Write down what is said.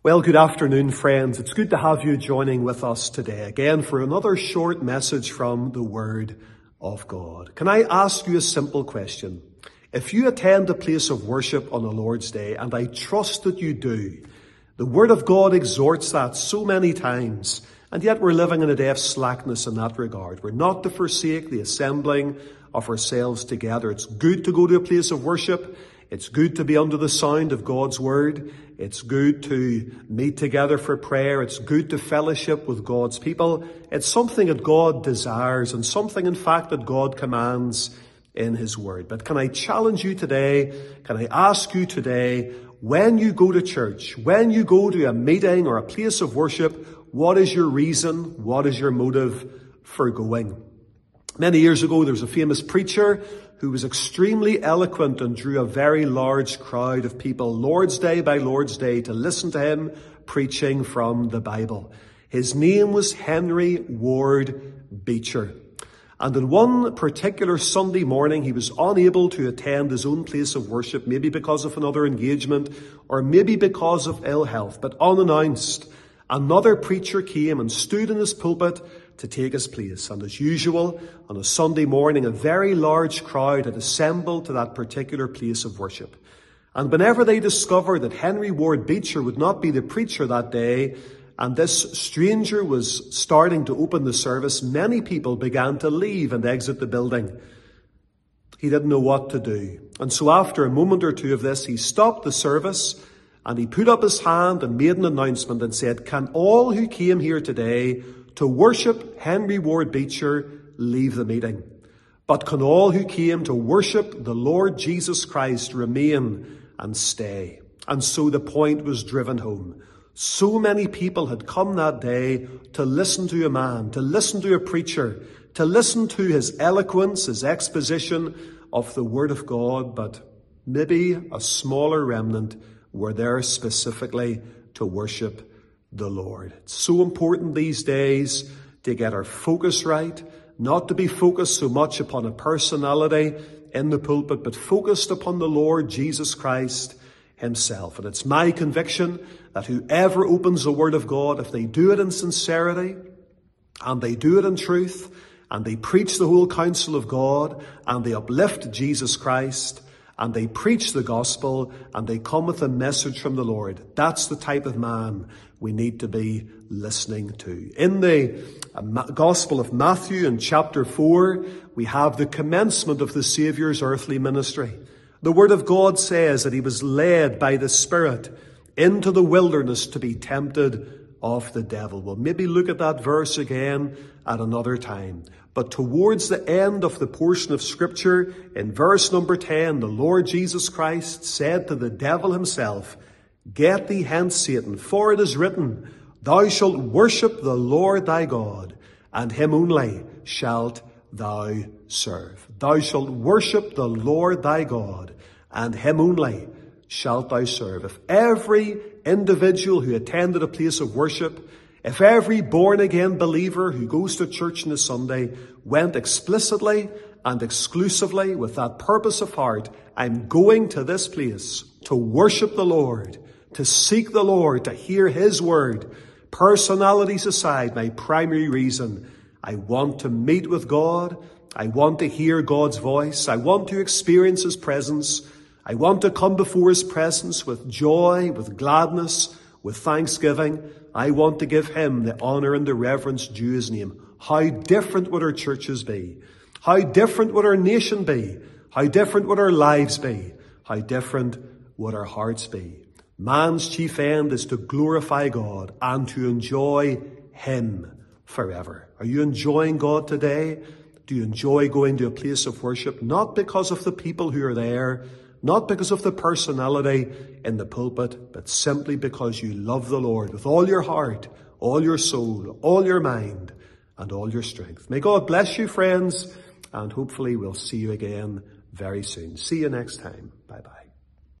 Well, good afternoon, friends. It's good to have you joining with us today again for another short message from the Word of God. Can I ask you a simple question? If you attend a place of worship on the Lord's Day, and I trust that you do, the Word of God exhorts that so many times, and yet we're living in a day of slackness in that regard. We're not to forsake the assembling of ourselves together. It's good to go to a place of worship. It's good to be under the sound of God's Word. It's good to meet together for prayer. It's good to fellowship with God's people. It's something that God desires and something, in fact, that God commands in His Word. But can I challenge you today? Can I ask you today, when you go to church, when you go to a meeting or a place of worship, what is your reason? What is your motive for going? Many years ago, there was a famous preacher who was extremely eloquent and drew a very large crowd of people Lord's Day by Lord's Day to listen to him preaching from the Bible. His name was Henry Ward Beecher. And on one particular Sunday morning, he was unable to attend his own place of worship, maybe because of another engagement, or maybe because of ill health. But unannounced, another preacher came and stood in his pulpit to take his place. And as usual, on a Sunday morning, a very large crowd had assembled to that particular place of worship. And whenever they discovered that Henry Ward Beecher would not be the preacher that day, and this stranger was starting to open the service, many people began to leave and exit the building. He didn't know what to do. And so after a moment or two of this, he stopped the service and he put up his hand and made an announcement and said, Can all who came here today to worship Henry Ward Beecher leave the meeting. But can all who came to worship the Lord Jesus Christ remain and stay? And so the point was driven home. So many people had come that day to listen to a man, to listen to a preacher, to listen to his eloquence, his exposition of the Word of God, but maybe a smaller remnant were there specifically to worship the Lord. It's so important these days to get our focus right, not to be focused so much upon a personality in the pulpit, but focused upon the Lord Jesus Christ himself. And it's my conviction that whoever opens the Word of God, if they do it in sincerity, and they do it in truth, and they preach the whole counsel of God, and they uplift Jesus Christ, and they preach the gospel, and they come with a message from the Lord, that's the type of man we need to be listening to. In the uh, Gospel of Matthew in chapter 4, we have the commencement of the Saviour's earthly ministry. The Word of God says that he was led by the Spirit into the wilderness to be tempted of the devil. We'll maybe look at that verse again at another time. But towards the end of the portion of Scripture, in verse number 10, the Lord Jesus Christ said to the devil himself, Get thee hence, Satan, for it is written, Thou shalt worship the Lord thy God, and him only shalt thou serve. Thou shalt worship the Lord thy God, and him only shalt thou serve. If every individual who attended a place of worship, if every born again believer who goes to church on a Sunday went explicitly and exclusively with that purpose of heart, I'm going to this place to worship the Lord, to seek the Lord, to hear His word. Personalities aside, my primary reason, I want to meet with God. I want to hear God's voice. I want to experience His presence. I want to come before His presence with joy, with gladness, with thanksgiving. I want to give Him the honor and the reverence due His name. How different would our churches be? How different would our nation be? How different would our lives be? How different would our hearts be? Man's chief end is to glorify God and to enjoy Him forever. Are you enjoying God today? Do you enjoy going to a place of worship? Not because of the people who are there, not because of the personality in the pulpit, but simply because you love the Lord with all your heart, all your soul, all your mind, and all your strength. May God bless you, friends, and hopefully we'll see you again very soon. See you next time. Bye bye.